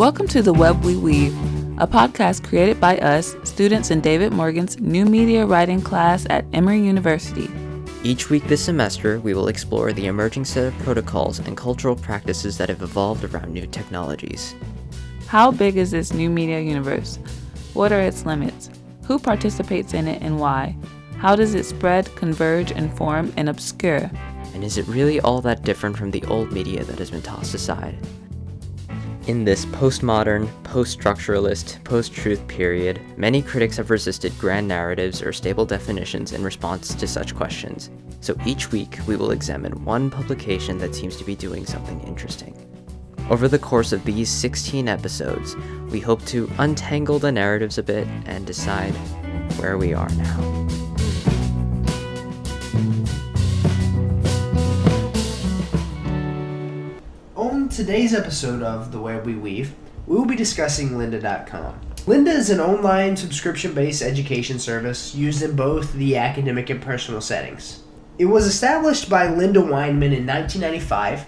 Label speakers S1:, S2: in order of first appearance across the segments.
S1: Welcome to The Web We Weave, a podcast created by us, students in David Morgan's new media writing class at Emory University.
S2: Each week this semester, we will explore the emerging set of protocols and cultural practices that have evolved around new technologies.
S1: How big is this new media universe? What are its limits? Who participates in it and why? How does it spread, converge, inform, and obscure?
S2: And is it really all that different from the old media that has been tossed aside? In this postmodern, post structuralist, post truth period, many critics have resisted grand narratives or stable definitions in response to such questions. So each week, we will examine one publication that seems to be doing something interesting. Over the course of these 16 episodes, we hope to untangle the narratives a bit and decide where we are now.
S3: Today's episode of The Web We Weave, we will be discussing lynda.com. Lynda is an online subscription based education service used in both the academic and personal settings. It was established by Lynda Weinman in 1995,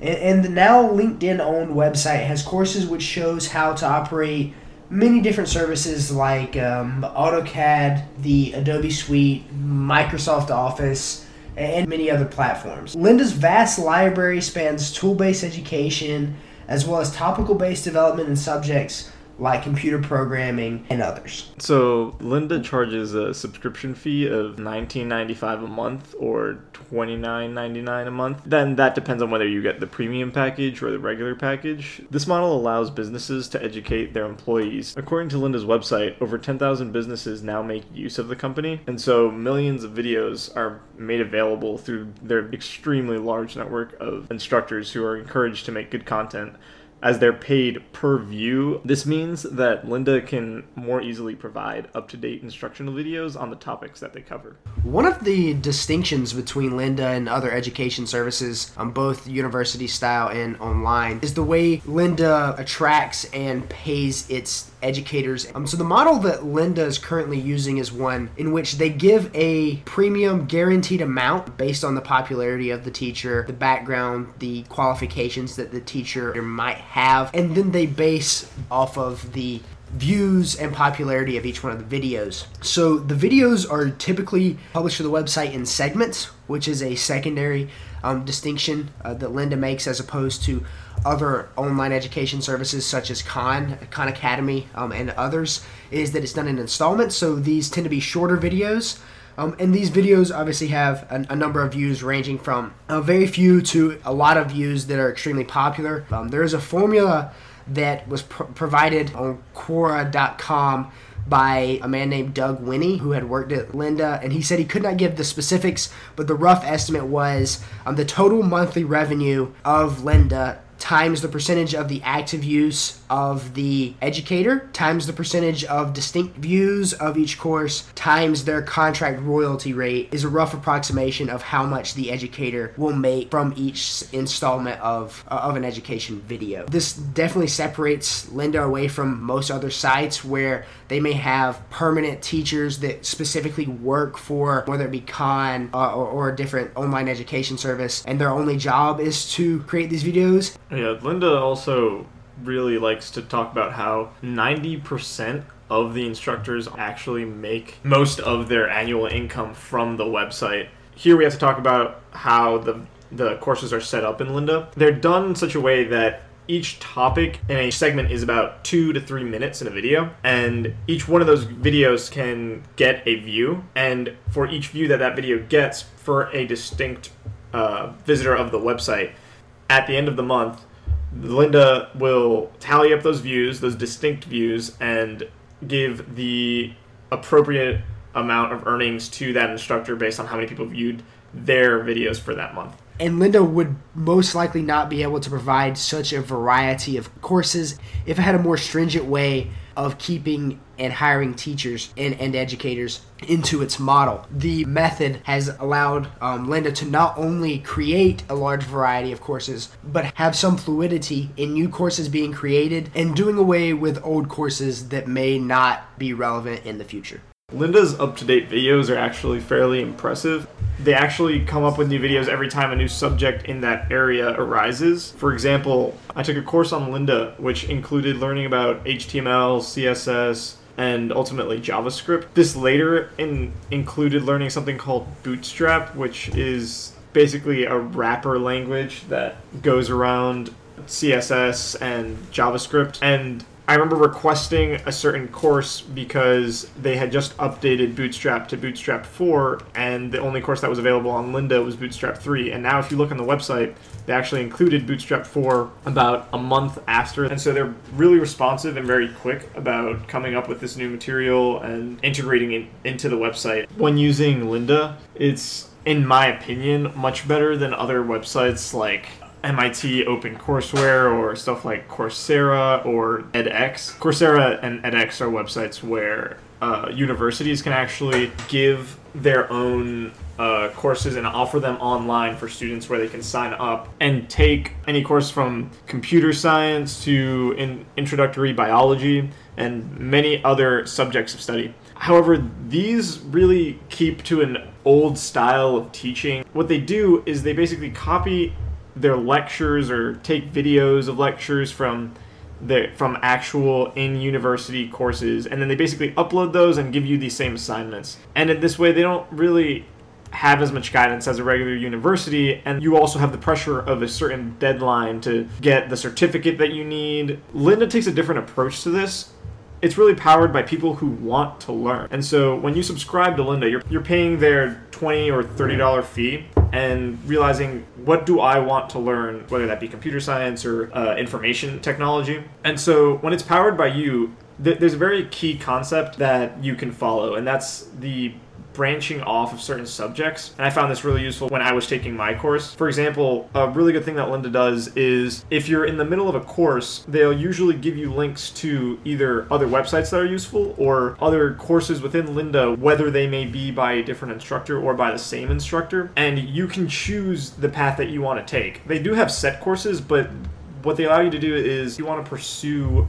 S3: and the now LinkedIn owned website has courses which shows how to operate many different services like um, AutoCAD, the Adobe Suite, Microsoft Office, and many other platforms. Lynda's vast library spans tool based education as well as topical based development in subjects like computer programming and others.
S4: So Lynda charges a subscription fee of $19.95 a month or $29.99 a month. Then that depends on whether you get the premium package or the regular package. This model allows businesses to educate their employees. According to Lynda's website, over 10,000 businesses now make use of the company, and so millions of videos are made available through their extremely large network of instructors who are encouraged to make good content as they're paid per view. This means that Lynda can more easily provide up to date instructional videos on the topics that they cover.
S3: One of the distinctions between Lynda and other education services on both university style and online is the way Lynda attracts and pays its educators. Um, so the model that Lynda is currently using is one in which they give a premium guaranteed amount based on the popularity of the teacher, the background, the qualifications that the teacher might have, and then they base off of the views and popularity of each one of the videos. So the videos are typically published to the website in segments, which is a secondary um, distinction uh, that Lynda makes as opposed to other online education services such as Khan, Khan Academy, um, and others, is that it's done in installments. So these tend to be shorter videos. Um, and these videos obviously have a, a, number of views ranging from a very few to a lot of views that are extremely popular. Um, there is a formula that was pr- provided on Quora.com by a man named Doug Winnie, who had worked at Lynda, and he said he could not give the specifics, but the rough estimate was um, the total monthly revenue of Lynda times the percentage of the active use of the educator times the percentage of distinct views of each course times their contract royalty rate is a rough approximation of how much the educator will make from each installment of uh, of an education video. This definitely separates Lynda away from most other sites where they may have permanent teachers that specifically work for whether it be Khan uh, or, or a different online education service and their only job is to create these videos.
S4: Yeah, Lynda also really likes to talk about how 90% of the instructors actually make most of their annual income from the website. Here we have to talk about how the the courses are set up in Lynda. They're done in such a way that each topic in a segment is about two to three minutes in a video, and each one of those videos can get a view. And for each view that that video gets for a distinct uh, visitor of the website, at the end of the month, Lynda will tally up those views, those distinct views, and give the appropriate amount of earnings to that instructor based on how many people viewed their videos for that month.
S3: And Lynda would most likely not be able to provide such a variety of courses if it had a more stringent way of keeping and hiring teachers and, and educators into its model. The method has allowed um, Lynda to not only create a large variety of courses, but have some fluidity in new courses being created and doing away with old courses that may not be relevant in the future.
S4: Lynda's up to date videos are actually fairly impressive. They actually come up with new videos every time a new subject in that area arises. For example, I took a course on Lynda, which included learning about HTML, CSS, and ultimately JavaScript. This later in, included learning something called Bootstrap, which is basically a wrapper language that goes around CSS and JavaScript. And I remember requesting a certain course because they had just updated Bootstrap to Bootstrap 4, and the only course that was available on Lynda was Bootstrap 3. And now, if you look on the website, they actually included Bootstrap 4 about a month after. And so they're really responsive and very quick about coming up with this new material and integrating it into the website. When using Lynda, it's, in my opinion, much better than other websites like MIT OpenCourseWare or stuff like Coursera or edX. Coursera and edX are websites where uh, universities can actually give their own uh, courses and offer them online for students where they can sign up and take any course from computer science to in introductory biology and many other subjects of study. However, these really keep to an old style of teaching. What they do is they basically copy their lectures or take videos of lectures from the from actual in university courses and then they basically upload those and give you these same assignments. And in this way they don't really have as much guidance as a regular university and you also have the pressure of a certain deadline to get the certificate that you need. Lynda takes a different approach to this. It's really powered by people who want to learn. And so when you subscribe to Lynda you're, you're paying their 20 or $30 fee and realizing what do I want to learn, whether that be computer science or uh, information technology. And so when it's powered by you, th- there's a very key concept that you can follow, and that's the branching off of certain subjects. And I found this really useful when I was taking my course. For example, a really good thing that Lynda does is if you're in the middle of a course, they'll usually give you links to either other websites that are useful or other courses within Lynda, whether they may be by a different instructor or by the same instructor. And you can choose the path that you want to take. They do have set courses, but what they allow you to do is you want to pursue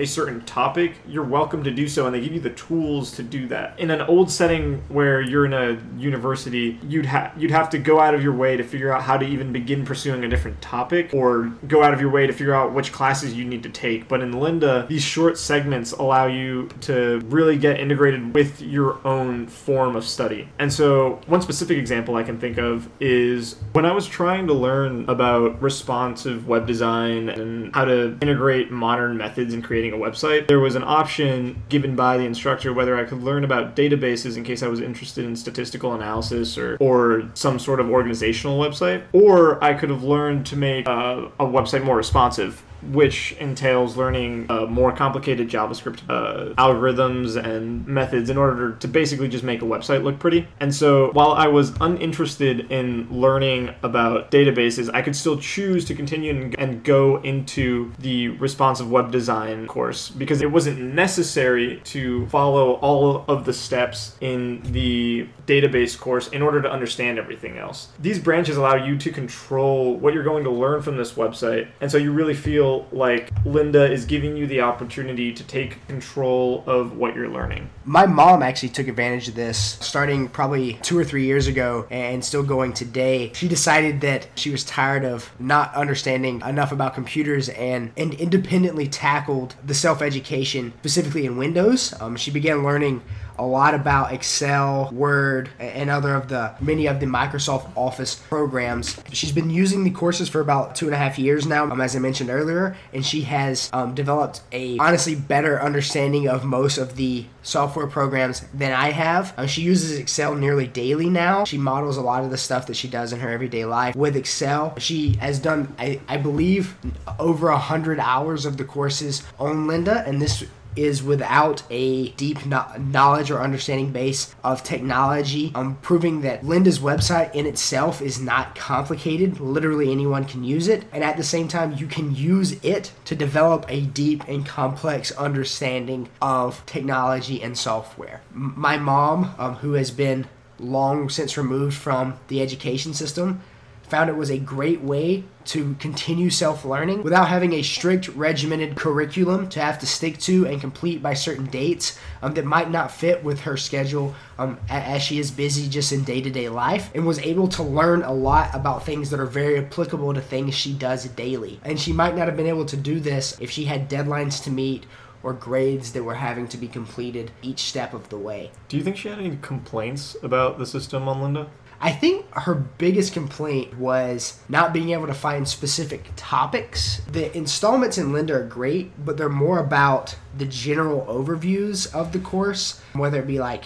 S4: a certain topic, you're welcome to do so, and they give you the tools to do that. In an old setting where you're in a university, you'd have you'd have to go out of your way to figure out how to even begin pursuing a different topic, or go out of your way to figure out which classes you need to take. But in Lynda, these short segments allow you to really get integrated with your own form of study. And so, one specific example I can think of is when I was trying to learn about responsive web design and how to integrate modern methods in creating a website, there was an option given by the instructor whether I could learn about databases in case I was interested in statistical analysis or, or some sort of organizational website, or I could have learned to make uh, a website more responsive which entails learning uh, more complicated JavaScript uh, algorithms and methods in order to basically just make a website look pretty. And so while I was uninterested in learning about databases, I could still choose to continue and go into the responsive web design course because it wasn't necessary to follow all of the steps in the database course in order to understand everything else. These branches allow you to control what you're going to learn from this website, and so you really feel feel like Lynda is giving you the opportunity to take control of what you're learning.
S3: My mom actually took advantage of this starting probably two or three years ago and still going today. She decided that she was tired of not understanding enough about computers and, and independently tackled the self education, specifically in Windows. Um, she began learning a lot about Excel, Word, and other of the many of the Microsoft Office programs. She's been using the courses for about two and a half years now, um, as I mentioned earlier, and she has um, developed a honestly better understanding of most of the software programs than I have. Uh, she uses Excel nearly daily now. She models a lot of the stuff that she does in her everyday life with Excel. She has done, I, I believe, over a hundred hours of the courses on Lynda, and this is without a deep no- knowledge or understanding base of technology. I'm proving that Lynda's website in itself is not complicated. Literally anyone can use it. And at the same time, you can use it to develop a deep and complex understanding of technology and software. My mom, um, who has been long since removed from the education system, found it was a great way to continue self learning without having a strict regimented curriculum to have to stick to and complete by certain dates um, that might not fit with her schedule um, as she is busy just in day to day life and was able to learn a lot about things that are very applicable to things she does daily. And she might not have been able to do this if she had deadlines to meet or grades that were having to be completed each step of the way.
S4: Do you think she had any complaints about the system on Lynda?
S3: I think her biggest complaint was not being able to find specific topics. The installments in Lynda are great, but they're more about the general overviews of the course, whether it be like,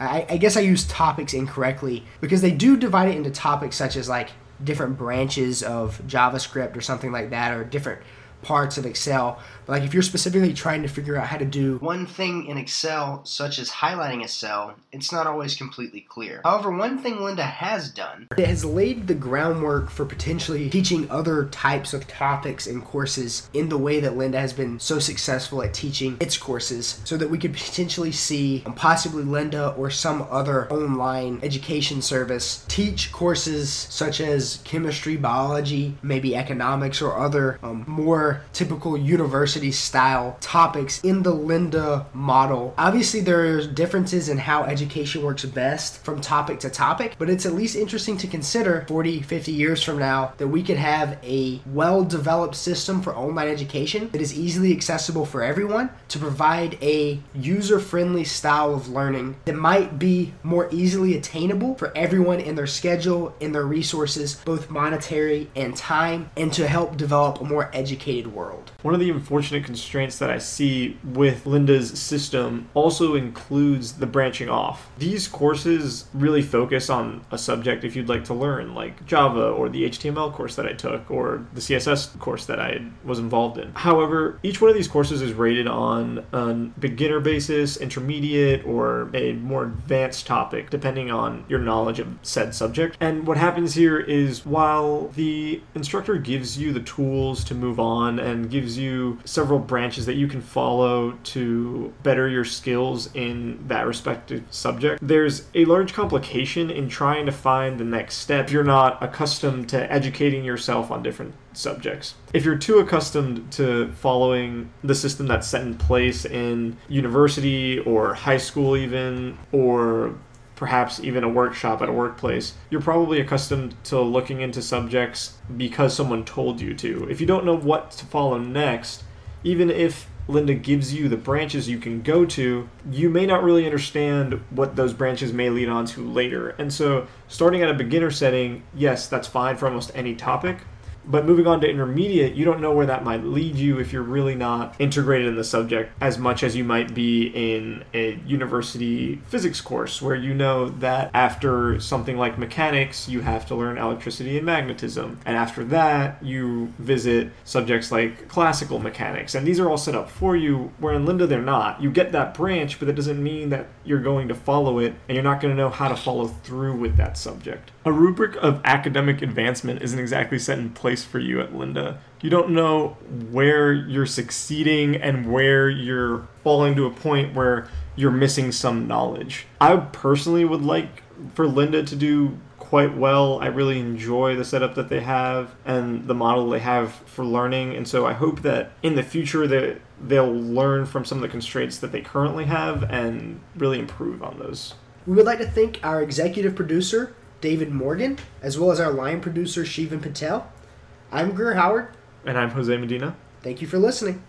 S3: I, I guess I use topics incorrectly because they do divide it into topics such as like different branches of JavaScript or something like that, or different parts of Excel. But like if you're specifically trying to figure out how to do one thing in Excel, such as highlighting a cell, it's not always completely clear. However, one thing Lynda has done, it has laid the groundwork for potentially teaching other types of topics and courses in the way that Lynda has been so successful at teaching its courses, so that we could potentially see possibly Lynda or some other online education service teach courses such as chemistry, biology, maybe economics, or other um, more typical university style topics in the Lynda model. Obviously, there's differences in how education works best from topic to topic, but it's at least interesting to consider 40, 50 years from now that we could have a well developed system for online education that is easily accessible for everyone to provide a user friendly style of learning that might be more easily attainable for everyone in their schedule, in their resources, both monetary and time, and to help develop a more educated world.
S4: One of the unfortunate constraints that I see with Lynda's system also includes the branching off. These courses really focus on a subject if you'd like to learn, like Java or the HTML course that I took or the CSS course that I was involved in. However, each one of these courses is rated on a beginner basis, intermediate, or a more advanced topic, depending on your knowledge of said subject. And what happens here is while the instructor gives you the tools to move on, and gives you several branches that you can follow to better your skills in that respective subject. There's a large complication in trying to find the next step you're not accustomed to educating yourself on different subjects. If you're too accustomed to following the system that's set in place in university or high school, even, or perhaps even a workshop at a workplace, you're probably accustomed to looking into subjects because someone told you to. If you don't know what to follow next, even if Lynda gives you the branches you can go to, you may not really understand what those branches may lead on to later. And so, starting at a beginner setting, yes, that's fine for almost any topic, but moving on to intermediate, you don't know where that might lead you if you're really not integrated in the subject as much as you might be in a university physics course, where you know that after something like mechanics, you have to learn electricity and magnetism. And after that, you visit subjects like classical mechanics. And these are all set up for you, where in Lynda, they're not. You get that branch, but that doesn't mean that you're going to follow it and you're not going to know how to follow through with that subject. A rubric of academic advancement isn't exactly set in place place for you at Lynda. You don't know where you're succeeding and where you're falling to a point where you're missing some knowledge. I personally would like for Lynda to do quite well. I really enjoy the setup that they have and the model they have for learning. And so I hope that in the future that they'll learn from some of the constraints that they currently have and really improve on those.
S3: We would like to thank our executive producer, David Morgan, as well as our line producer, Shivan Patel. I'm Greer Howard.
S4: And I'm Jose Medina.
S3: Thank you for listening.